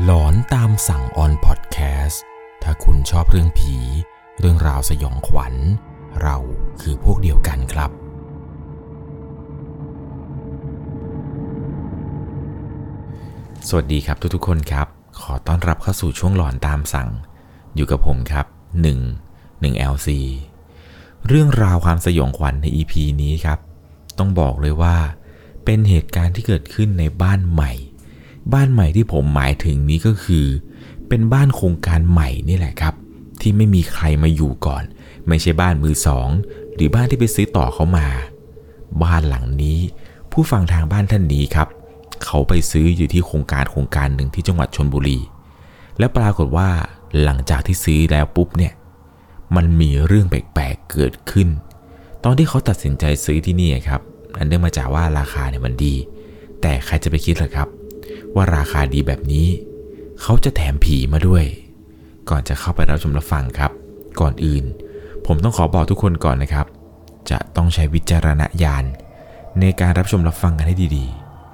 หลอนตามสั่งออนพอดแคสต์ถ้าคุณชอบเรื่องผี เรื่องราวสยองขวัญ เราคือพวกเดียวกันครับ สวัสดีครับทุกๆคนครับ ขอต้อนรับเข้าสู่ช่วงหลอนตามสั่ง อยู่กับผมครับ 1 1 LC เรื่องราวความสยองขวัญใน EP นี้ครับ ต้องบอกเลยว่า เป็นเหตุการณ์ที่เกิดขึ้นในบ้านใหม่ บ้านใหม่ที่ผมหมายถึงนี้ก็คือ เป็นบ้านโครงการใหม่นี่แหละครับ ที่ไม่มีใครมาอยู่ก่อน ไม่ใช่บ้านมือสอง หรือบ้านที่ไปซื้อต่อเขามา บ้านหลังนี้ ผู้ฟังทางบ้านท่านนี้ครับ เขาไปซื้ออยู่ที่โครงการโครงการหนึ่งที่จังหวัดชนบุรี และปรากฏว่าหลังจากที่ซื้อแล้วปุ๊บเนี่ยมันมีเรื่องแปลกๆเกิดขึ้น ตอนที่เขาตัดสินใจซื้อที่นี่ครับ อันเนื่องมาจากว่าราคาเนี่ยมันดี แต่ใครจะไปคิดล่ะครับ ว่าราคาดีแบบนี้ เขาจะแถมผีมาด้วย ก่อนจะเข้าไปรับชมรับฟังครับ ก่อนอื่น ผมต้องขอบอกทุกคนก่อนนะครับ จะต้องใช้วิจารณญาณในการรับชมรับฟังกันให้ดี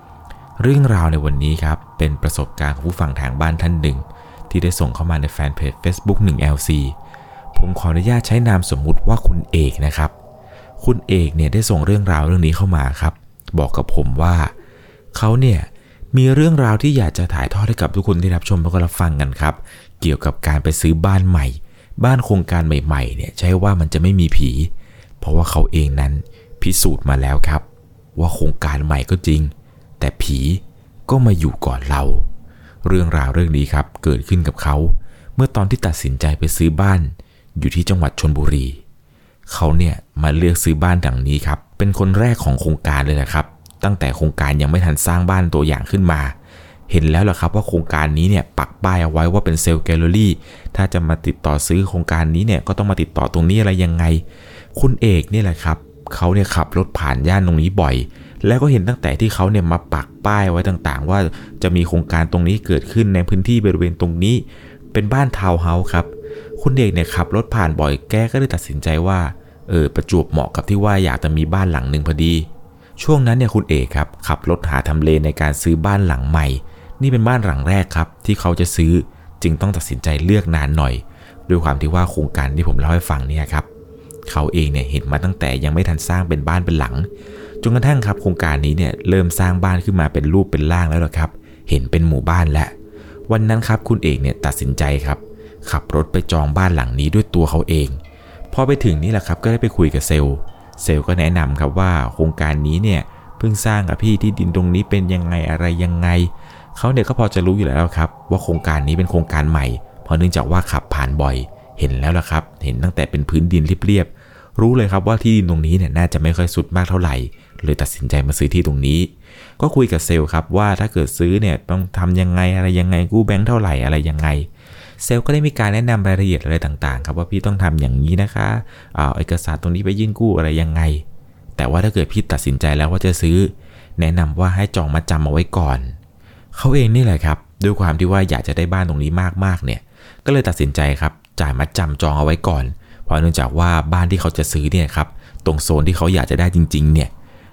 ๆ เรื่องราวในวันนี้ครับ เป็นประสบการณ์ของผู้ฟังทางบ้านท่านหนึ่ง ที่ได้ส่งเข้ามาในแฟนเพจ Facebook 1 LC ผมขออนุญาตใช้นามสมมุติว่าคุณเอกนะครับ คุณเอกเนี่ยได้ส่งเรื่องราวเรื่องนี้เข้ามาครับ บอกกับผมว่า เขาเนี่ย มีเรื่องราวที่อยากจะถ่ายทอดให้กับทุกคนที่รับชมแล้วก็รับฟังกันครับ เกี่ยวกับการไปซื้อบ้านใหม่ บ้านโครงการใหม่ๆเนี่ยใช่ว่ามันจะไม่มีผี เพราะว่าเขาเองนั้นพิสูจน์มาแล้วครับ ว่าโครงการใหม่ก็จริง แต่ผีก็มาอยู่ก่อนเรา เรื่องราวเรื่องนี้ครับเกิดขึ้นกับเขา เมื่อตอนที่ตัดสินใจไปซื้อบ้าน อยู่ที่จังหวัดชนบุรี เขาเนี่ยมาเลือกซื้อบ้านดังนี้ครับ เป็นคนแรกของโครงการเลยนะครับ ตั้งแต่โครงการยังไม่ทันสร้างบ้านตัวอย่างขึ้นมา เห็นแล้วล่ะครับว่าโครงการนี้เนี่ยปักป้ายเอาไว้ว่าเป็นเซลล์แกลเลอรี่ ถ้าจะมาติดต่อซื้อโครงการนี้เนี่ยก็ต้องมาติดต่อตรงนี้อะไรยังไง คุณเอกนี่แหละครับ เขาเนี่ยขับรถผ่านย่านตรงนี้บ่อย แล้วก็เห็นตั้งแต่ที่เขาเนี่ยมาปักป้ายไว้ต่างๆ ว่าจะมีโครงการตรงนี้เกิดขึ้นในพื้นที่บริเวณตรงนี้ เป็นบ้านทาวน์เฮาส์ครับ คุณเอกเนี่ยขับรถผ่านบ่อยแกก็เลยตัดสินใจว่าเออประจวบเหมาะกับที่ว่าอยากจะมีบ้านหลังหนึ่งพอดี ช่วงนั้นเนี่ยคุณเอกครับขับรถหาทำเลในการซื้อบ้านหลังใหม่ นี่เป็นบ้านหลังแรกครับ ที่เขาจะซื้อจึงต้องตัดสินใจเลือกนานหน่อย ด้วยความที่ว่าโครงการที่ผมเล่าให้ฟังเนี่ยครับเขาเองเนี่ยเห็นมาตั้งแต่ยังไม่ทันสร้างเป็นบ้านเป็นหลังจนกระทั่งครับโครงการนี้เนี่ยเริ่มสร้างบ้านขึ้นมาเป็นรูปเป็นร่างแล้วละครับ เห็นเป็นหมู่บ้านแล้ววันนั้นครับคุณเอกเนี่ยตัดสินใจครับขับรถไปจองบ้านหลังนี้ด้วยตัวเขาเองพอไปถึงนี่แหละครับก็ได้ไปคุยกับเซลล์ เซลล์ก็แนะนำครับว่าโครงการนี้เนี่ยเพิ่งสร้างกับพี่ที่ดินตรงนี้เป็นยังไงอะไรยังไงเขาเนี่ยก็พอจะรู้อยู่แล้วครับ ว่าโครงการนี้เป็นโครงการใหม่ เพราะเนื่องจากว่าขับผ่านบ่อย เห็นแล้วละครับ เห็นตั้งแต่เป็นพื้นดินเรียบๆรู้เลยครับว่าที่ดินตรงนี้เนี่ยน่าจะไม่ค่อยสุดมากเท่าไหร่เลยตัดสินใจมาซื้อที่ตรงนี้ ก็คุยกับเซลล์ครับว่าถ้าเกิดซื้อเนี่ยต้องทำยังไงอะไรยังไงกู้แบงค์เท่าไหร่อะไรยังไง เซลล์ก็ได้มีการแนะนำรายละเอียดอะไรต่างๆ ครับว่าพี่ต้องทำอย่างนี้นะคะเอาเอกสารตรงนี้ไปยื่นกู้อะไรยังไง แต่ว่าถ้าเกิดพี่ตัดสินใจแล้วว่าจะซื้อ แนะนำว่าให้จองมาจำเอาไว้ก่อน เขาเองนี่แหละครับด้วยความที่ว่าอยากจะได้บ้านตรงนี้มากๆเนี่ย ก็เลยตัดสินใจครับจ่ายมาจำจองเอาไว้ก่อน เพราะเนื่องจากว่าบ้านที่เขาจะซื้อเนี่ยครับตรงโซนที่เขาอยากจะได้จริง ๆ เนี่ย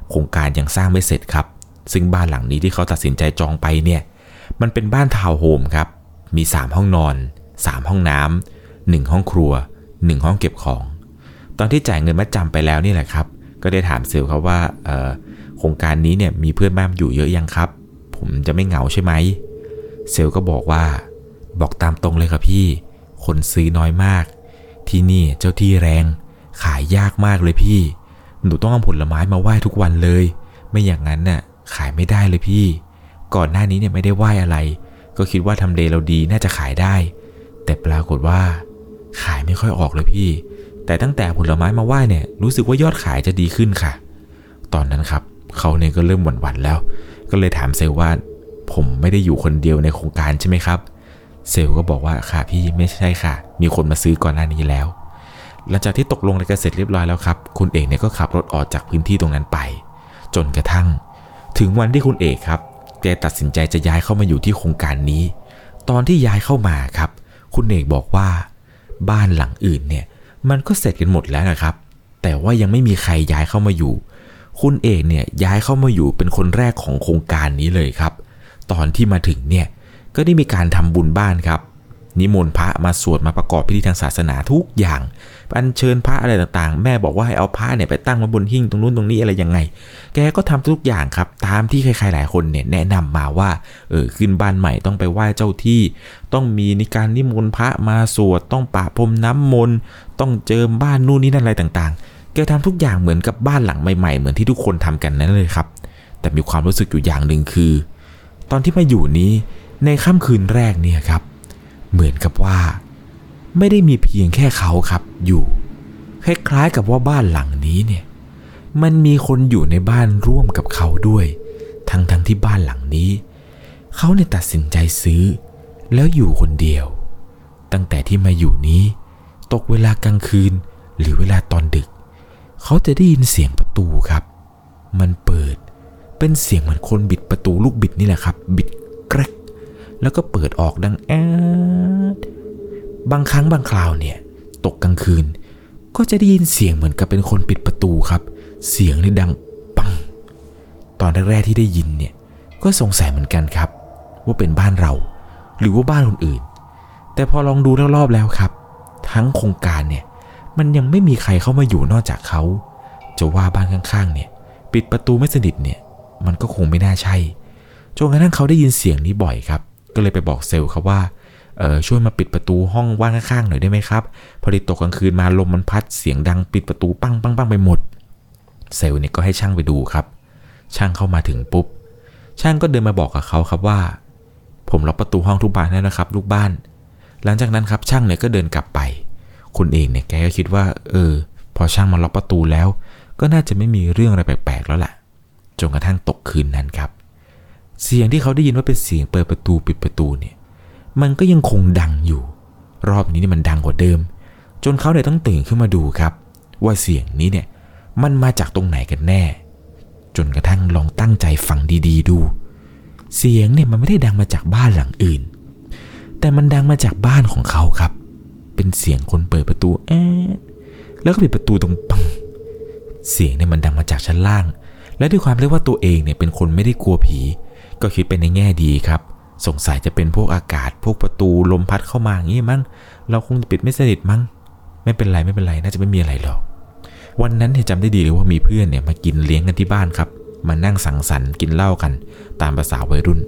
โครงการยังสร้างไม่เสร็จครับ ซึ่งบ้านหลังนี้ที่เขาตัดสินใจจองไปเนี่ย มันเป็นบ้านทาวน์โฮมครับ มี 3 ห้องนอน 3 ห้องน้ำ1ห้องครัว 1 ห้องเก็บของ ตอนที่จ่ายเงินมาจำไปแล้วนี่แหละครับ ก็ได้ถามเซลล์ครับว่าโครงการนี้เนี่ยมีเพื่อนบ้านอยู่เยอะยังครับ ผมจะไม่เหงาใช่ไหม เซลล์ก็บอกว่า บอกตามตรงเลยครับพี่ คนซื้อน้อยมาก ที่นี่เจ้าที่แรง ขายยากมากเลยพี่ หนูต้องเอาผลไม้มาไหว้ทุกวันเลย ไม่อย่างนั้นน่ะขายไม่ได้เลยพี่ ก่อนหน้านี้เนี่ยไม่ได้ไหว้อะไร ก็คิดว่าทำเลเราดีน่าจะขายได้ แต่ปรากฏว่า ขายไม่ค่อยออกเลยพี่ แต่ตั้งแต่ผลไม้มาไหว้เนี่ยรู้สึกว่ายอดขายจะดีขึ้นค่ะ ตอนนั้นครับเขาเนี่ยก็เริ่มหวั่นๆแล้ว ก็เลยถามเซลว่า ผมไม่ได้อยู่คนเดียวในโครงการใช่ไหมครับ เซลก็บอกว่าค่ะพี่ไม่ใช่ค่ะ มีคนมาซื้อก่อนหน้านี้แล้ว หลังจากที่ตกลงอะไรกันเสร็จเรียบร้อยแล้วครับคุณเอกเนี่ยก็ขับรถออกจากพื้นที่ตรงนั้นไป จนกระทั่ง ถึงวันที่คุณเอกครับ แกตัดสินใจจะย้ายเข้ามาอยู่ที่โครงการนี้ ตอนที่ย้ายเข้ามาครับ คุณเอกบอกว่า บ้านหลังอื่นเนี่ยมันก็เสร็จกันหมดแล้วนะครับ แต่ว่ายังไม่มีใครย้ายเข้ามาอยู่ คุณเอกเนี่ยย้ายเข้ามาอยู่เป็นคนแรกของโครงการนี้เลยครับ ตอนที่มาถึงเนี่ยก็ได้มีการทำบุญบ้านครับ นิมนต์พระมาสวดมาประกอบพิธีทางศาสนาทุกอย่าง อัญเชิญพระอะไรต่างๆ แม่บอกว่าให้เอาพระเนี่ยไปตั้งมาบนหิ้งตรงนู้นตรงนี้อะไรยังไง แกก็ทำทุกอย่างครับ ตามที่ใครๆหลายคนเนี่ยแนะนำมาว่า เออขึ้นบ้านใหม่ต้องไปไหว้เจ้าที่ ต้องมีในการนิมนต์พระมาสวด ต้องปะพรมน้ำมนต์ ต้องเจิมบ้านนู่นนี่นั่นอะไรต่างๆ แกทำทุกอย่างเหมือนกับบ้านหลังใหม่ๆ เหมือนที่ทุกคนทำกันนั่นเลยครับ แต่มีความรู้สึกอยู่อย่างหนึ่งคือ ตอนที่มาอยู่นี้ ในค่ำคืนแรกเนี่ยครับ เหมือนกับว่า ไม่ได้มีเพียงแค่เขาครับอยู่ คล้ายๆกับว่าบ้านหลังนี้เนี่ย มันมีคนอยู่ในบ้านร่วมกับเขาด้วย ทั้งๆทที่บ้านหลังนี้ เขาเนี่ยตัดสินใจซื้อ แล้วอยู่คนเดียว ตั้งแต่ที่มาอยู่นี้ ตกเวลากลางคืน หรือเวลาตอนดึก เขาจะได้ยินเสียงประตูครับ มันเปิด เป็นเสียงเหมือนคนบิดประตูลูกบิดนี่แหละครับ บิดแกรกแล้วก็เปิดออกดังแอด บางครั้งบางคราวเนี่ย ตกกลางคืน ก็จะได้ยินเสียงเหมือนกับเป็นคนปิดประตูครับ เสียงนี่ดังปัง ตอนแรกๆที่ได้ยินเนี่ย ก็สงสัยเหมือนกันครับ ว่าเป็นบ้านเรา หรือว่าบ้านคนอื่น แต่พอลองดูรอบๆแล้วครับ ทั้งโครงการเนี่ย มันยังไม่มีใครเข้ามาอยู่นอกจากเขาจะว่าบ้านข้างๆ เนี่ย ปิดประตูไม่สนิทเนี่ย มันก็คงไม่น่าใช่จนกระทั่งเขาได้ยินเสียงนี้บ่อยครับ ก็เลยไปบอกเซลล์ครับว่า เออช่วยมาปิดประตูห้องว่างข้างๆหน่อยได้ไหมครับ พอดีตกกลางคืนมาลมมันพัดเสียงดังปิดประตูปังปังปังไปหมด เซลล์เนี่ยก็ให้ช่างไปดูครับ ช่างเข้ามาถึงปุ๊บ ช่างก็เดินมาบอกกับเขาครับว่า ผมล็อกประตูห้องทุกบานแล้วนะครับ ลูกบ้าน หลังจากนั้นครับช่างเนี่ยก็เดินกลับไป คุณเองเนี่ยแกก็คิดว่า เออ พอช่างมาล็อกประตูแล้ว ก็น่าจะไม่มีเรื่องอะไรแปลกๆแล้วแหละจนกระทั่งตกคืนนั้นครับ เสียงที่เขาได้ยินว่าเป็นเสียงเปิดประตูปิดประตูเนี่ย มันก็ยังคงดังอยู่ รอบนี้นี่มันดังกว่าเดิม จนเขาเนี่ยต้องตื่นขึ้นมาดูครับ ว่าเสียงนี้เนี่ยมันมาจากตรงไหนกันแน่ จนกระทั่งลองตั้งใจฟังดีๆ ดู เสียงเนี่ยมันไม่ได้ดังมาจากบ้านหลังอื่น แต่มันดังมาจากบ้านของเขาครับ เป็นเสียงคนเปิดประตูแอดแล้วก็ปิดประตูตรงปังเสียงเนี่ยมันดังมาจากชั้นล่าง และด้วยความเรียกว่าตัวเองเนี่ยเป็นคนไม่ได้กลัวผี ก็คิดไปในแง่ดีครับ สงสัยจะเป็นพวกอากาศพวกประตูลมพัดเข้ามาอย่างนี้มั้ง เราคงจะปิดไม่สนิทมั้ง ไม่เป็นไรไม่เป็นไรน่าจะไม่มีอะไรหรอก วันนั้นเนี่ยจำได้ดีเลยว่ามีเพื่อนเนี่ยมากินเลี้ยงกันที่บ้านครับ มานั่งสังสรรค์กินเหล้ากัน ตามภาษาวัยรุ่น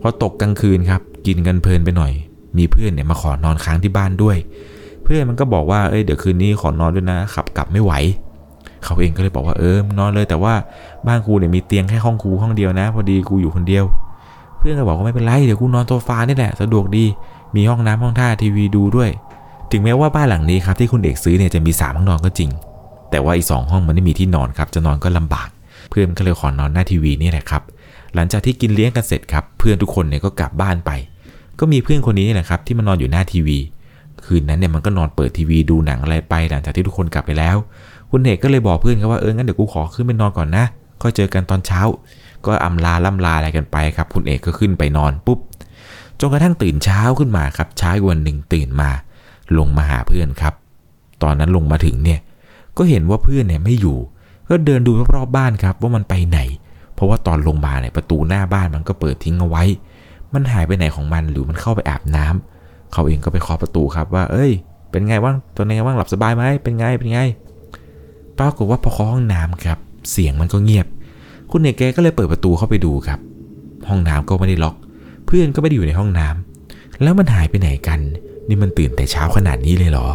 พอตกกลางคืนครับ กินกันเพลินไปหน่อย มีเพื่อนเนี่ยมาขอนอนค้างที่บ้านด้วย เพื่อนมันก็บอกว่า เอ้ยเดี๋ยวคืนนี้ขอนอนด้วยนะ ขับกลับไม่ไหว เขาเองก็เลยบอกว่าเออนอนเลย แต่ว่าบ้านกูเนี่ยมีเตียงแค่ห้องกูห้องเดียวนะ พอดีกูอยู่คนเดียว พื่อนก็บอกว่าไม่เป็นไรเดี๋ยวกูนอนโซฟานี่แหละสะดวกดี มีห้องน้ำห้องท่าทีวีดูด้วย ถึงแม้ว่าบ้านหลังนี้ครับที่คุณเอกซื้อเนี่ยจะมีสามห้องนอนก็จริง แต่ว่าอีกสองห้องมันไม่มีที่นอนครับจะนอนก็ลำบาก เพื่อนก็เลยขอนอนหน้าทีวีนี่แหละครับ หลังจากที่กินเลี้ยงกันเสร็จครับ เพื่อนทุกคนเนี่ยก็กลับบ้านไป ก็มีเพื่อนคนนี้นี่แหละครับที่มานอนอยู่หน้าทีวี คืนนั้นเนี่ยมันก็นอนเปิดทีวีดูหนังอะไรไป หลังจากที่ทุกคนกลับไปแล้ว คุณเอกก็เลยบอกเพื่อนครับว่าเอองั้นเดี๋ยวกูขอขึ้นไปนอนก่อนนะค่อยเจอกันตอนเช้า ก็อำลาล่ำลาอะไรกันไปครับ คุณเอกก็ขึ้นไปนอนปุ๊บจนกระทั่งตื่นเช้าขึ้นมาครับเช้าวันหนึ่งตื่นมา ลงมาหาเพื่อนครับ ตอนนั้นลงมาถึงเนี่ยก็เห็นว่าเพื่อนเนี่ยไม่อยู่ ก็เดินดูรอบๆบ้านครับ ว่ามันไปไหน เพราะว่าตอนลงมาเนี่ยประตูหน้าบ้านมันก็เปิดทิ้งเอาไว้ มันหายไปไหนของมันหรือมันเข้าไปอาบน้ำเขาเองก็ไปเคาะประตูครับว่า เอ้ย เป็นไงบ้างตัวไงบ้างหลับสบายไหมเป็นไงเป็นไง ปรากฏว่าพอเคาะห้องน้ำครับ เสียงมันก็เงียบ คุณเอกแกก็เลยเปิดประตูเข้าไปดูครับ ห้องน้ำก็ไม่ได้ล็อก เพื่อนก็ไม่ได้อยู่ในห้องน้ำแล้วมันหายไปไหนกัน นี่มันตื่นแต่เช้าขนาดนี้เลยเหรอ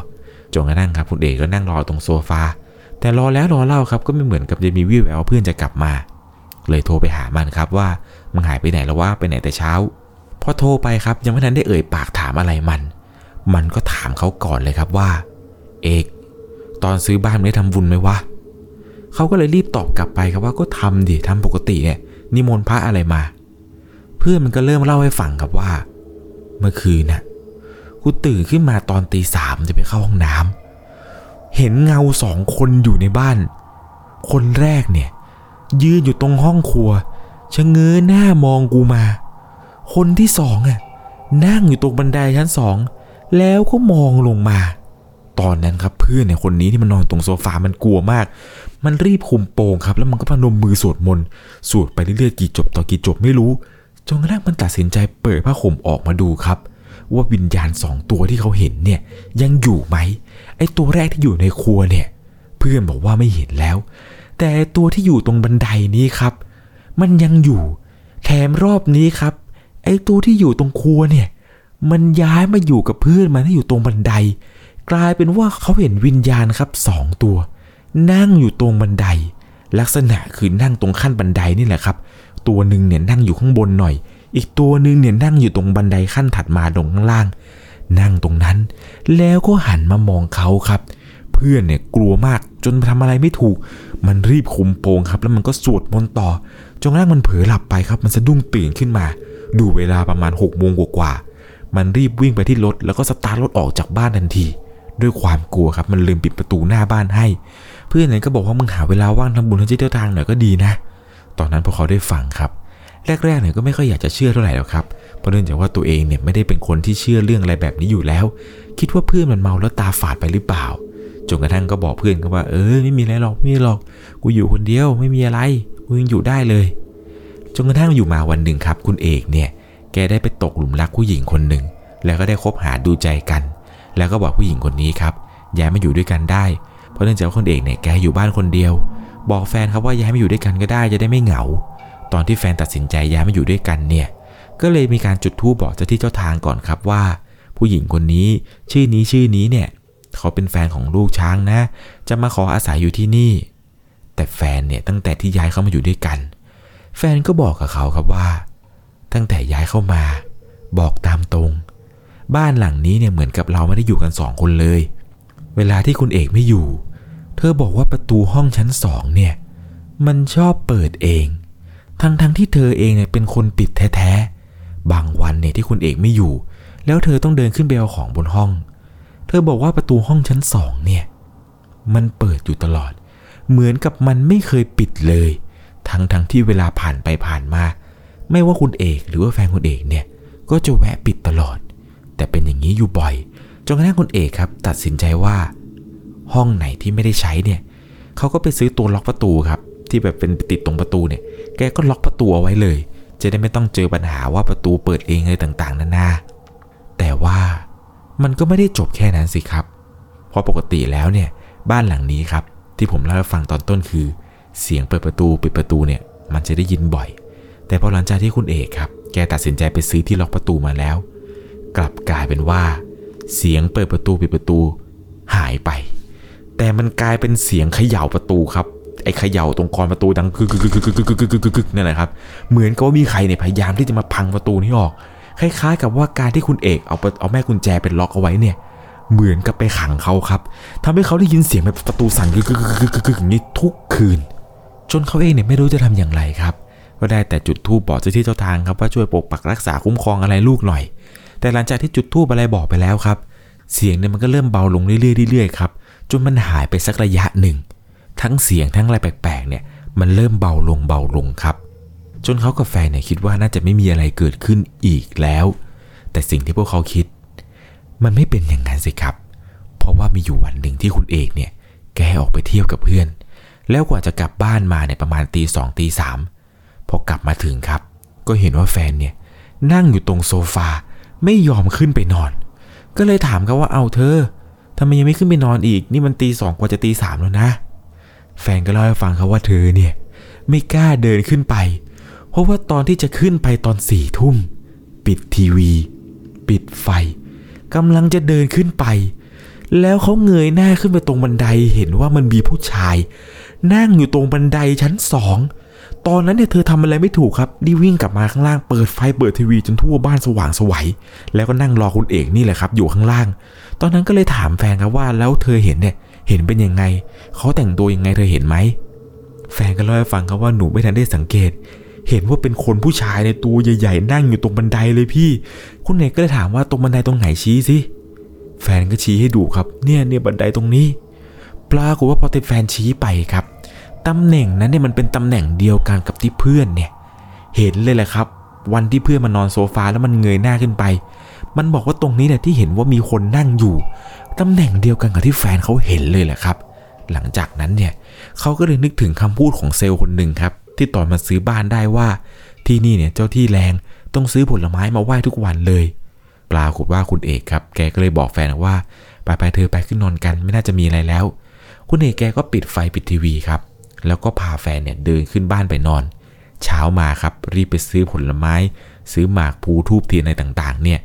จนกระทั่งครับคุณเอกก็นั่งรอตรงโซฟา แต่รอแล้วรอเล่าครับก็ไม่เหมือนกับจะมีวิวแววเพื่อนจะกลับมา เลยโทรไปหามันครับว่ามันหายไปไหนแล้วว่าไปไหนแต่เช้าพอโทรไปครับยังไม่ทันได้เอ่ยปากถามอะไรมัน มันก็ถามเขาก่อนเลยครับว่า เอก ตอนซื้อบ้านไม่ได้ทำบุญไหมวะ เขาก็เลยรีบตอบกลับไปครับว่าก็ทำดิทำปกติเนี่ยนิมนต์พระอะไรมา เพื่อนมันก็เริ่มเล่าให้ฟังครับว่า เมื่อคืนน่ะกูตื่นขึ้นมาตอนตีสามจะไปเข้าห้องน้ำเห็นเงาสองคนอยู่ในบ้าน คนแรกเนี่ย ยืนอยู่ตรงห้องครัวชะเง้อหน้ามองกูมา คนที่สองอะนั่งอยู่ตรงบันไดชั้นสองแล้วก็มองลงมา ตอนนั้นครับเพื่อนเนี่ยคนนี้ที่มันนอนตรงโซฟา มันกลัวมาก มันรีบคุมโปงครับ แล้วมันก็พนมมือสวดมนต์สวดไปเรื่อยๆกี่จบต่อกี่จบไม่รู้จนกระทั่งมันตัดสินใจเปิดผ้าห่มออกมาดูครับ ว่าวิญญาณสองตัวที่เขาเห็นเนี่ยยังอยู่ไหมไอตัวแรกที่อยู่ในครัวเนี่ย เพื่อนบอกว่าไม่เห็นแล้ว แต่ตัวที่อยู่ตรงบันไดนี้ครับ มันยังอยู่แถมรอบนี้ครับ ไอตัวที่อยู่ตรงครัวเนี่ย มันย้ายมาอยู่กับเพื่อนมันที่อยู่ตรงบันได กลายเป็นว่าเขาเห็นวิญญาณครับสองตัว นั่งอยู่ตรงบันได ลักษณะคือนั่งตรงขั้นบันไดนี่แหละครับ ตัวหนึ่งเนี่ยนั่งอยู่ข้างบนหน่อย อีกตัวหนึ่งเนี่ยนั่งอยู่ตรงบันไดขั้นถัดมาตรงข้างล่าง นั่งตรงนั้น แล้วก็หันมามองเขาครับ เพื่อนเนี่ยกลัวมากจนทำอะไรไม่ถูก มันรีบคุมโปงครับ แล้วมันก็สวดมนต์ต่อจนกระทั่งมันเผลอหลับไปครับ มันสะดุ้งตื่นขึ้นมา ดูเวลาประมาณ6กโมงกว่าๆมันรีบวิ่งไปที่รถแล้วก็สตาร์ทรถออกจากบ้านทันที ด้วยความกลัวครับ มันลืมปิดประตูหน้าบ้านให้ เพื่อนเนี่ยก็บอกว่ามึงหาเวลาว่างทำบุญทำจิตเที่ยวทางหน่อยก็ดีนะ ตอนนั้นพอเขาได้ฟังครับ แรกๆเนี่ยก็ไม่ค่อยอยากจะเชื่อเท่าไหร่หรอกครับ เพราะเนื่องจากว่าตัวเองเนี่ยไม่ได้เป็นคนที่เชื่อเรื่องอะไรแบบนี้อยู่แล้ว คิดว่าเพื่อนมันเมาแล้วตาฝาดไปหรือเปล่า จนกระทั่งก็บอกเพื่อนก็ว่า เออไม่มีอะไรหรอกไม่มีหรอก กูอยู่คนเดียวไม่มีอะไรกูยังอยู่ได้เลย จนกระทั่งอยู่มาวันหนึ่งครับ คุณเอกเนี่ย แกได้ไปตกหลุมรักผู้หญิงคนหนึ่ง แล้วก็ได้คบหาดูใจกัน แล้วก็บอกผู้หญิงคนนี้ครับย้ายมาอยู่ด้วยกันได้ เพราะเนื่องจากคนเอกเนี่ยแกอยู่บ้านคนเดียว บอกแฟนครับว่าย้ายมาอยู่ด้วยกันก็ได้จะได้ไม่เหงา ตอนที่แฟนตัดสินใจย้ายมาอยู่ด้วยกันเนี่ย ก็เลยมีการจุดธูปบอกเจ้าที่เจ้าทางก่อนครับว่า ผู้หญิงคนนี้ชื่อนี้ชื่อนี้เนี่ยเขาเป็นแฟนของลูกช้างนะ จะมาขออาศัยอยู่ที่นี่ แต่แฟนเนี่ยตั้งแต่ที่ย้ายเข้ามาอยู่ด้วยกัน แฟนก็บอกกับเขาครับว่า ตั้งแต่ย้ายเข้ามา บอกตามตรง บ้านหลังนี้เนี่ยเหมือนกับเราไม่ได้อยู่กันสองคนเลย เวลาที่คุณเอกไม่อยู่ เธอบอกว่าประตูห้องชั้นสองเนี่ย มันชอบเปิดเอง ทั้งๆทที่เธอเองเนี่ยเป็นคนปิดแท้ๆ บางวันเนี่ยที่คุณเอกไม่อยู่ แล้วเธอต้องเดินขึ้นไปเอาของบนห้อง เธอบอกว่าประตูห้องชั้นสองเนี่ย มันเปิดอยู่ตลอด เหมือนกับมันไม่เคยปิดเลย ทั้งๆทที่เวลาผ่านไปผ่านมา ไม่ว่าคุณเอกหรือว่าแฟนคุณเอกเนี่ย ก็จะแวะปิดตลอด แต่เป็นอย่างนี้อยู่บ่อยจนกระทั่งคุณเอกครับ ตัดสินใจว่า ห้องไหนที่ไม่ได้ใช้เนี่ยเขาก็ไปซื้อตัวล็อกประตูครับ ที่แบบเป็นติดตรงประตูเนี่ย แกก็ล็อกประตูเอาไว้เลย จะได้ไม่ต้องเจอปัญหาว่าประตูเปิดเองอะไรต่างๆนานาแต่ว่ามันก็ไม่ได้จบแค่นั้นสิครับ เพราะปกติแล้วเนี่ยบ้านหลังนี้ครับ ที่ผมเล่าให้ฟังตอนต้นคือ เสียงเปิดประตูปิดประตูเนี่ย มันจะได้ยินบ่อย แต่พอหลังจากที่คุณเอกครับ แกตัดสินใจไปซื้อที่ล็อกประตูมาแล้ว กลับกลายเป็นว่า เสียงเปิดประตูปิดประตูหายไป แต่มันกลายเป็นเสียงเขย่าประตูครับไอ้เขย่าตรงกรประตูดังกึกกึกกึกกึกกึกกึกกึนั่นแหละครับ เหมือนกับว่ามีใครเนี่ยพยายามที่จะมาพังประตูนี้ออก คล้ายๆ กับว่าการที่คุณเอกเอาเอาแม่กุญแจเป็นล็อกเอาไว้เนี่ย เหมือนกับไปขังเขาครับ ทำให้เขาได้ยินเสียงแบบประตูสั่นกึกกึกกึกกึกกึกอย่างนี้ทุกคืน จนเขาเองเนี่ยไม่รู้จะทำอย่างไรครับ ก็ได้แต่จุดธูปบอกเจ้าที่เจ้าทางครับว่าช่วยปกปักรักษาคุ้มครองอะไรลูกหน่อย แต่หลังจากที่จุดธูปอะไรบอกไปแล้วครับ เสียงเนี่ยมันก็เริ่มเบาลงเรื่อยๆเรื่อยๆครับ จนมันหายไปสักระยะหนึ่ง ทั้งเสียงทั้งอะไรแปลกๆเนี่ย มันเริ่มเบาลงเบาลงครับ จนเขากับแฟนเนี่ยคิดว่าน่าจะไม่มีอะไรเกิดขึ้นอีกแล้ว แต่สิ่งที่พวกเขาคิด มันไม่เป็นอย่างนั้นสิครับ เพราะว่ามีอยู่วันหนึ่งที่คุณเอกเนี่ย แกออกไปเที่ยวกับเพื่อน แล้วกว่าจะกลับบ้านมาเนี่ยประมาณตีสองตีสามพอกลับมาถึงครับ ก็เห็นว่าแฟนเนี่ยนั่งอยู่ตรงโซฟา ไม่ยอมขึ้นไปนอน ก็เลยถามเขาว่าเอาเธอทำไมยังไม่ขึ้นไปนอนอีก นี่มันตีสองกว่าจะตีสามแล้วนะ แฟนก็เล่าให้ฟังเขาว่าเธอเนี่ย ไม่กล้าเดินขึ้นไป เพราะว่าตอนที่จะขึ้นไปตอนสี่ทุ่ม ปิดทีวี ปิดไฟกำลังจะเดินขึ้นไป แล้วเขาเงยหน้าขึ้นไปตรงบันไดเห็นว่ามันมีผู้ชาย นั่งอยู่ตรงบันไดชั้นสอง ตอนนั้นเนี่ยเธอทำอะไรไม่ถูกครับรีวิ่งกลับมาข้างล่างเปิดไฟเปิดทีวีจนทั่วบ้านสว่างสวัยแล้วก็นั่งรอคุณเอกนี่แหละครับ อยู่ข้างล่าง ตอนนั้นก็เลยถามแฟนครับว่าแล้วเธอเห็นเนี่ยเห็นเป็นยังไงเขาแต่งตัวยังไงเธอเห็นไหมแฟนก็เล่าให้ฟังครับว่าหนูไม่ทันได้สังเกต เห็นว่าเป็นคนผู้ชายในตัวใหญ่ๆ นั่งอยู่ตรงบันไดเลยพี่ คุณเอกก็เลยถามว่าตรงบันไดตรงไหนชี้สิแฟนก็ชี้ให้ดูครับ เนี่ยเนี่ยบันไดตรงนี้ ปรากฏว่าพอเต็แฟนชี้ไปครับ ตำแหน่งนั้นเนี่ยมันเป็นตำแหน่งเดียวกันกับที่เพื่อนเนี่ย เห็นเลยแหละครับ วันที่เพื่อนมานอนโซฟาแล้วมันเงยหน้าขึ้นไป มันบอกว่าตรงนี้เนี่ยที่เห็นว่ามีคนนั่งอยู่ตำแหน่งเดียวกันกับที่แฟนเขาเห็นเลยแหละครับ หลังจากนั้นเนี่ยเขาก็เลยนึกถึงคำพูดของเซลล์คนหนึ่งครับ ที่ตอนมาซื้อบ้านได้ว่า ที่นี่เนี่ยเจ้าที่แรงต้องซื้อผลไม้มาไหว้ทุกวันเลยปลาขุดว่าคุณเอกครับแกก็เลยบอกแฟนว่าไปไปเธอไปขึ้นนอนกันไม่น่าจะมีอะไรแล้ว คุณเอกแกก็ปิดไฟปิดทีวีครับ แล้วก็พาแฟนเนี่ยเดินขึ้นบ้านไปนอน เช้ามาครับรีบไปซื้อผลไม้ ซื้อหมากภูทูบเทียนอะไรต่างๆ เนี่ย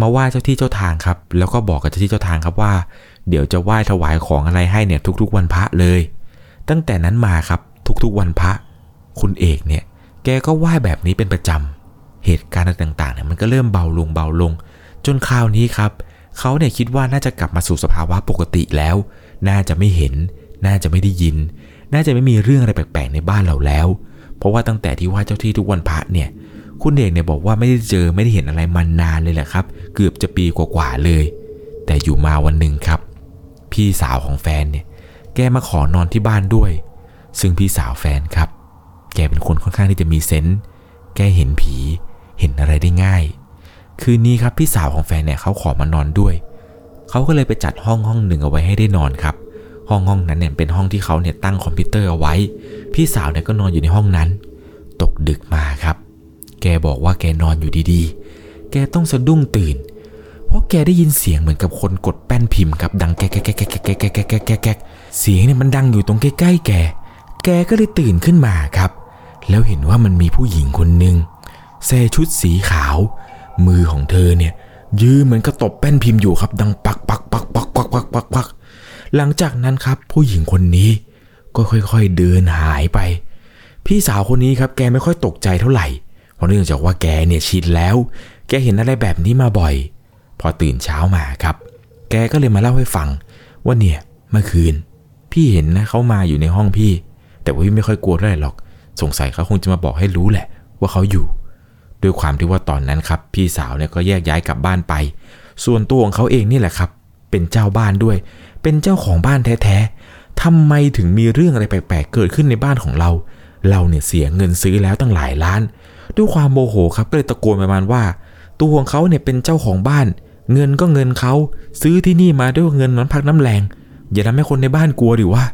มาไหว้เจ้าที่เจ้าทางครับ แล้วก็บอกกับเจ้าที่เจ้าทางครับว่า เดี๋ยวจะไหว้ถวายของอะไรให้เนี่ยทุกๆ วันพระเลย ตั้งแต่นั้นมาครับทุกๆวันพระ คุณเอกเนี่ยแกก็ไหว้แบบนี้เป็นประจำเหตุการณ์ต่างๆเนี่ยมันก็เริ่มเบาลงเบาลง จนคราวนี้ครับเขาเนี่ยคิดว่าน่าจะกลับมาสู่สภาวะปกติแล้ว น่าจะไม่เห็น น่าจะไม่ได้ยิน น่าจะไม่มีเรื่องอะไรแปลกๆในบ้านเราแล้ว เพราะว่าตั้งแต่ที่ไหว้เจ้าที่ทุกวันพระเนี่ย คุณเอกเนี่ยบอกว่าไม่ได้เจอไม่ได้เห็นอะไรมานานเลยแหละครับ เกือบจะปีกว่าๆเลย แต่อยู่มาวันหนึ่งครับ พี่สาวของแฟนเนี่ย แกมาขอนอนที่บ้านด้วย ซึ่งพี่สาวแฟนครับ แกเป็นคนค่อนข้างที่จะมีเซนส์ แกเห็นผี เห็นอะไรได้ง่าย คืนนี้ครับพี่สาวของแฟนเนี่ยเขาขอมานอนด้วย เขาก็เลยไปจัดห้องห้องหนึ่งเอาไว้ให้ได้นอนครับ ห้องห้องนั้นเนี่ยเป็นห้องที่เขาเนี่ยตั้งคอมพิวเตอร์เอาไว้ พี่สาวเนี่ยก็นอนอยู่ในห้องนั้น ตกดึกมาครับ แกบอกว่าแกนอนอยู่ดีๆ แกต้องสะดุ้งตื่น เพราะแกได้ยินเสียงเหมือนกับคนกดแป้นพิมพ์ครับดังแก๊กแก๊กแก๊กแก๊กแก๊กแก๊กแก๊กแก๊กแก๊กแกเสียงเนี่ยมันดังอยู่ตรงใกล้ๆแก แกก็เลยตื่นขึ้นมาครับ แล้วเห็นว่ามันมีผู้หญิงคนหนึ่งใส่ชุดสีขาว มือของเธอเนี่ยยืนเหมือนกระตบแป้นพิมพ์อยู่ครับ ดังปักปักปักปักปักปักปักปัก หลังจากนั้นครับผู้หญิงคนนี้ก็ค่อยๆเดินหายไป พี่สาวคนนี้ครับแกไม่ค่อยตกใจเท่าไหร่ เพราะเนื่องจากว่าแกเนี่ยชินแล้ว แกเห็นอะไรแบบนี้มาบ่อย พอตื่นเช้ามาครับ แกก็เลยมาเล่าให้ฟัง ว่าเนี่ยเมื่อคืน พี่เห็นนะเขามาอยู่ในห้องพี่ แต่ว่าพี่ไม่ค่อยกลัวเท่าไหร่หรอก สงสัยเขาคงจะมาบอกให้รู้แหละ ว่าเขาอยู่ ด้วยความที่ว่าตอนนั้นครับ พี่สาวเนี่ยก็แยกย้ายกลับบ้านไป ส่วนตัวของเขาเองนี่แหละครับ เป็นเจ้าบ้านด้วย เป็นเจ้าของบ้านแท้ๆทำไมถึงมีเรื่องอะไรแปลกๆเกิดขึ้นในบ้านของเรา เราเนี่ยเสียเงินซื้อแล้วตั้งหลายล้าน ด้วยความโมโหครับก็เลยตะโกนประมาณว่า ตัวของเขาเนี่ยเป็นเจ้าของบ้าน เงินก็เงินเขาซื้อที่นี่มาด้วยเงินน้ำพักน้ำแรง อย่าทำให้คนในบ้านกลัวดิว่า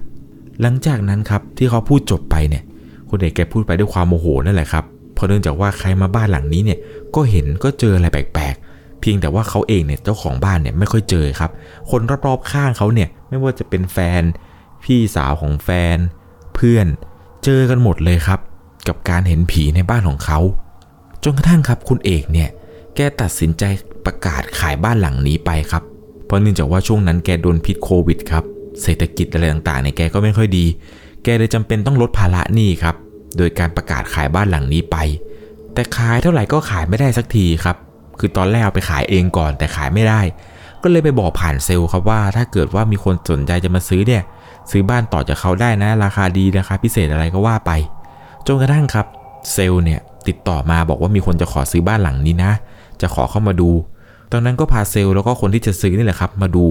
หลังจากนั้นครับที่เขาพูดจบไปเนี่ยคุณเอกแกพูดไปด้วยความโมโหนั่นแหละครับเพราะเนื่องจากว่าใครมาบ้านหลังนี้เนี่ยก็เห็นก็เจออะไรแปลกๆ เพียงแต่ว่าเขาเองเนี่ยเจ้าของบ้านเนี่ยไม่ค่อยเจอครับ คนรอบๆข้างเขาเนี่ยไม่ว่าจะเป็นแฟน พี่สาวของแฟน เพื่อนเจอกันหมดเลยครับ กับการเห็นผีในบ้านของเขา จนกระทั่งครับคุณเอกเนี่ยแกตัดสินใจประกาศขายบ้านหลังนี้ไปครับ เพราะเนื่องจากว่าช่วงนั้นแกโดนพิษโควิดครับเศรษฐกิจอะไรต่างๆเนี่ยแกก็ไม่ค่อยดี แกเลยจำเป็นต้องลดภาระหนี้ครับ โดยการประกาศขายบ้านหลังนี้ไป แต่ขายเท่าไหร่ก็ขายไม่ได้สักทีครับ คือตอนแรกเอาไปขายเองก่อนแต่ขายไม่ได้ ก็เลยไปบอกผ่านเซลล์ครับว่า ถ้าเกิดว่ามีคนสนใจจะมาซื้อเนี่ย ซื้อบ้านต่อจากเขาได้นะ ราคาดีราคาพิเศษอะไรก็ว่าไป จนกระทั่งครับ เซลล์เนี่ยติดต่อมาบอกว่ามีคนจะขอซื้อบ้านหลังนี้นะ จะขอเข้ามาดู ตอนนั้นก็พาเซลล์แล้วก็คนที่จะซื้อนี่แหละครับ มาดู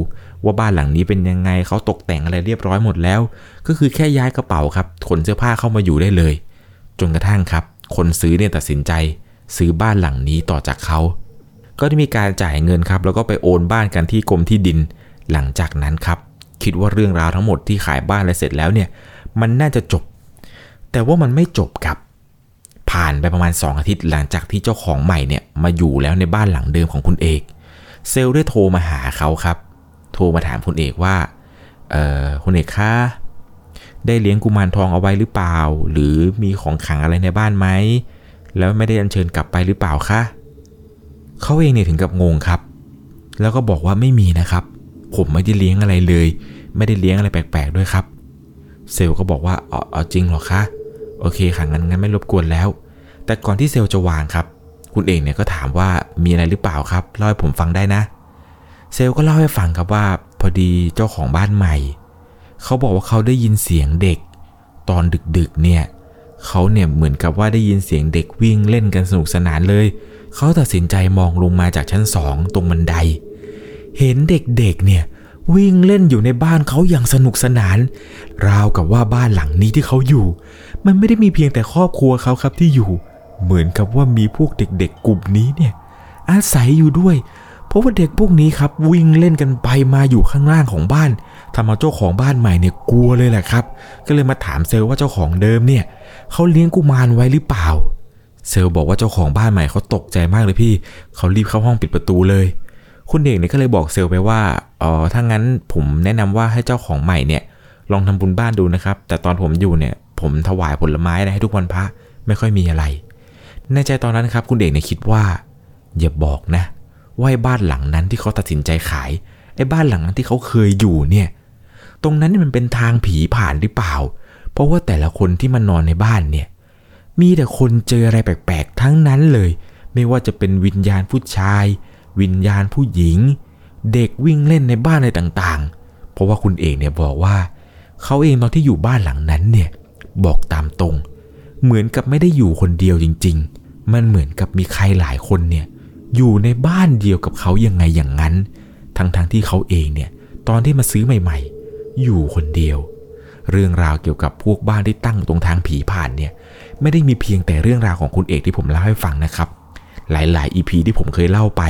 ว่าบ้านหลังนี้เป็นยังไงเขาตกแต่งอะไรเรียบร้อยหมดแล้ว ก็คือแค่ย้ายกระเป๋าครับขนเสื้อผ้าเข้ามาอยู่ได้เลย จนกระทั่งครับ คนซื้อเนี่ยตัดสินใจ ซื้อบ้านหลังนี้ต่อจากเขา ก็ได้มีการจ่ายเงินครับ แล้วก็ไปโอนบ้านกันที่กรมที่ดิน หลังจากนั้นครับ คิดว่าเรื่องราวทั้งหมดที่ขายบ้านอะไรเสร็จแล้วเนี่ย มันน่าจะจบ แต่ว่ามันไม่จบครับ ผ่านไปประมาณ 2 อาทิตย์หลังจากที่เจ้าของใหม่เนี่ยมาอยู่แล้วในบ้านหลังเดิมของคุณเอก เซลล์ได้โทรมาหาเขาครับ โทรมาถามคุณเอกว่า เอ่อคุณเอกคะได้เลี้ยงกุมารทองเอาไว้หรือเปล่า หรือมีของขังอะไรในบ้านไหมแล้วไม่ได้อัญเชิญกลับไปหรือเปล่าคะ เขาเองเนี่ยถึงกับงงครับ แล้วก็บอกว่าไม่มีนะครับ ผมไม่ได้เลี้ยงอะไรเลย ไม่ได้เลี้ยงอะไรแปลกๆด้วยครับ เซลก็บอกว่าอ๋ออจริงเหรอคะ โอเคค่ะงั้นงั้นไม่รบกวนแล้ว แต่ก่อนที่เซลจะวางครับ คุณเอกเนี่ยก็ถามว่ามีอะไรหรือเปล่าครับเล่าให้ผมฟังได้นะ เซลก็เล่าให้ฟังครับว่า พอดีเจ้าของบ้านใหม่ เขาบอกว่าเขาได้ยินเสียงเด็ก ตอนดึกๆเนี่ยเขาเนี่ยเหมือนกับว่าได้ยินเสียงเด็กวิ่งเล่นกันสนุกสนานเลย เขาตัดสินใจมองลงมาจากชั้นสองตรงบันได เห็นเด็กๆเนี่ยวิ่งเล่นอยู่ในบ้านเขาอย่างสนุกสนาน ราวกับว่าบ้านหลังนี้ที่เขาอยู่ มันไม่ได้มีเพียงแต่ครอบครัวเขาครับที่อยู่ เหมือนกับว่ามีพวกเด็กๆ กลุ่มนี้เนี่ยอาศัยอยู่ด้วย เพราะว่าเด็กพวกนี้ครับวิ่งเล่นกันไปมาอยู่ข้างล่างของบ้านทำเอาเจ้าของบ้านใหม่เนี่ยกลัวเลยแหละครับ ก็เลยมาถามเซลล์ว่าเจ้าของเดิมเนี่ยเขาเลี้ยงกุมารไว้หรือเปล่า เซลบอกว่าเจ้าของบ้านใหม่เขาตกใจมากเลยพี่ เขารีบเข้าห้องปิดประตูเลย คุณเอกเนี่ยก็เลยบอกเซลไปว่าอ๋อถ้างั้นผมแนะนำว่าให้เจ้าของใหม่เนี่ย ลองทำบุญบ้านดูนะครับ แต่ตอนผมอยู่เนี่ย ผมถวายผลไม้อะไรให้ทุกวันพระไม่ค่อยมีอะไร ในใจตอนนั้นครับ คุณเอกเนี่ยคิดว่า อย่าบอกนะว่าไอ้บ้านหลังนั้นที่เขาตัดสินใจขายไอ้บ้านหลังนั้นที่เขาเคยอยู่เนี่ย ตรงนั้นมันเป็นทางผีผ่านหรือเปล่า เพราะว่าแต่ละคนที่มานอนในบ้านเนี่ย มีแต่คนเจออะไรแปลกๆทั้งนั้นเลย ไม่ว่าจะเป็นวิญญาณผู้ชาย วิญญาณผู้หญิง เด็กวิ่งเล่นในบ้านอะไรต่างๆ เพราะว่าคุณเอกเนี่ยบอกว่า เขาเองตอนที่อยู่บ้านหลังนั้นเนี่ยบอกตามตรง เหมือนกับไม่ได้อยู่คนเดียวจริง ๆ มันเหมือนกับมีใครหลายคนเนี่ยอยู่ในบ้านเดียวกับเขายังไงอย่างนั้น ทั้งๆทที่เขาเองเนี่ยตอนที่มาซื้อใหม่ ๆ อยู่คนเดียว เรื่องราวเกี่ยวกับพวกบ้านที่ตั้งตรงทางผีผ่านเนี่ย ไม่ได้มีเพียงแต่เรื่องราวของคุณเอกที่ผมเล่าให้ฟังนะครับ หลายๆ EP ที่ผมเคยเล่าไป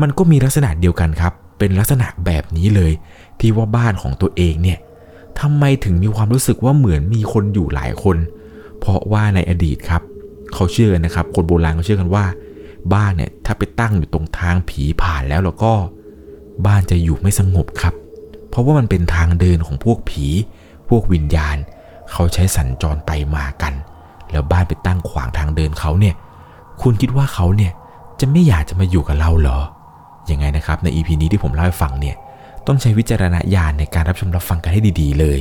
มันก็มีลักษณะเดียวกันครับ เป็นลักษณะแบบนี้เลย ที่ว่าบ้านของตัวเองเนี่ยทำไมถึงมีความรู้สึกว่าเหมือนมีคนอยู่หลายคน เพราะว่าในอดีตครับ เขาเชื่อนะครับ คนโบราณเขาเชื่อกันว่า บ้านเนี่ยถ้าไปตั้งอยู่ตรงทางผีผ่านแล้วแล้วก็ บ้านจะอยู่ไม่สงบครับ เพราะว่ามันเป็นทางเดินของพวกผี พวกวิญญาณ เขาใช้สัญจรไปมากัน แล้วบ้านไปตั้งขวางทางเดินเขาเนี่ย คุณคิดว่าเขาเนี่ยจะไม่อยากจะมาอยู่กับเราเหรอ ยังไงนะครับใน EP นี้ที่ผมเล่าให้ฟังเนี่ย ต้องใช้วิจารณญาณในการรับชมรับฟังกันให้ดี ๆ เลย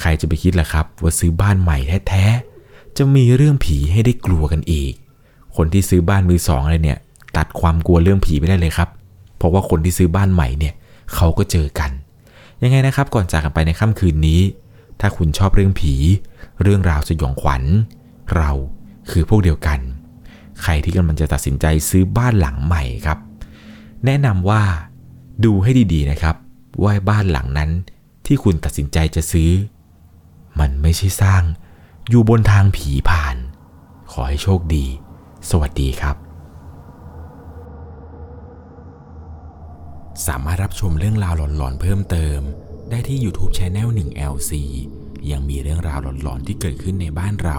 ใครจะไปคิดล่ะครับว่าซื้อบ้านใหม่แท้ๆ จะมีเรื่องผีให้ได้กลัวกันอีก คนที่ซื้อบ้านมือสองอะไรเนี่ย ตัดความกลัวเรื่องผีไปได้เลยครับ เพราะว่าคนที่ซื้อบ้านใหม่เนี่ยเขาก็เจอกัน ยังไงนะครับก่อนจากกันไปในค่ำคืนนี้ ถ้าคุณชอบเรื่องผี เรื่องราวสยองขวัญ เราคือพวกเดียวกัน ใครที่กำลังจะตัดสินใจซื้อบ้านหลังใหม่ครับ แนะนำว่าดูให้ดีๆนะครับ ว่าบ้านหลังนั้นที่คุณตัดสินใจจะซื้อ มันไม่ใช่สร้างอยู่บนทางผีผ่าน ขอให้โชคดี สวัสดีครับ สามารถรับชมเรื่องราวหลอนๆเพิ่มเติม ได้ที่ YouTube c h anel 1 LC ยังมีเรื่องราวหลอนๆที่เกิดขึ้นในบ้านเรา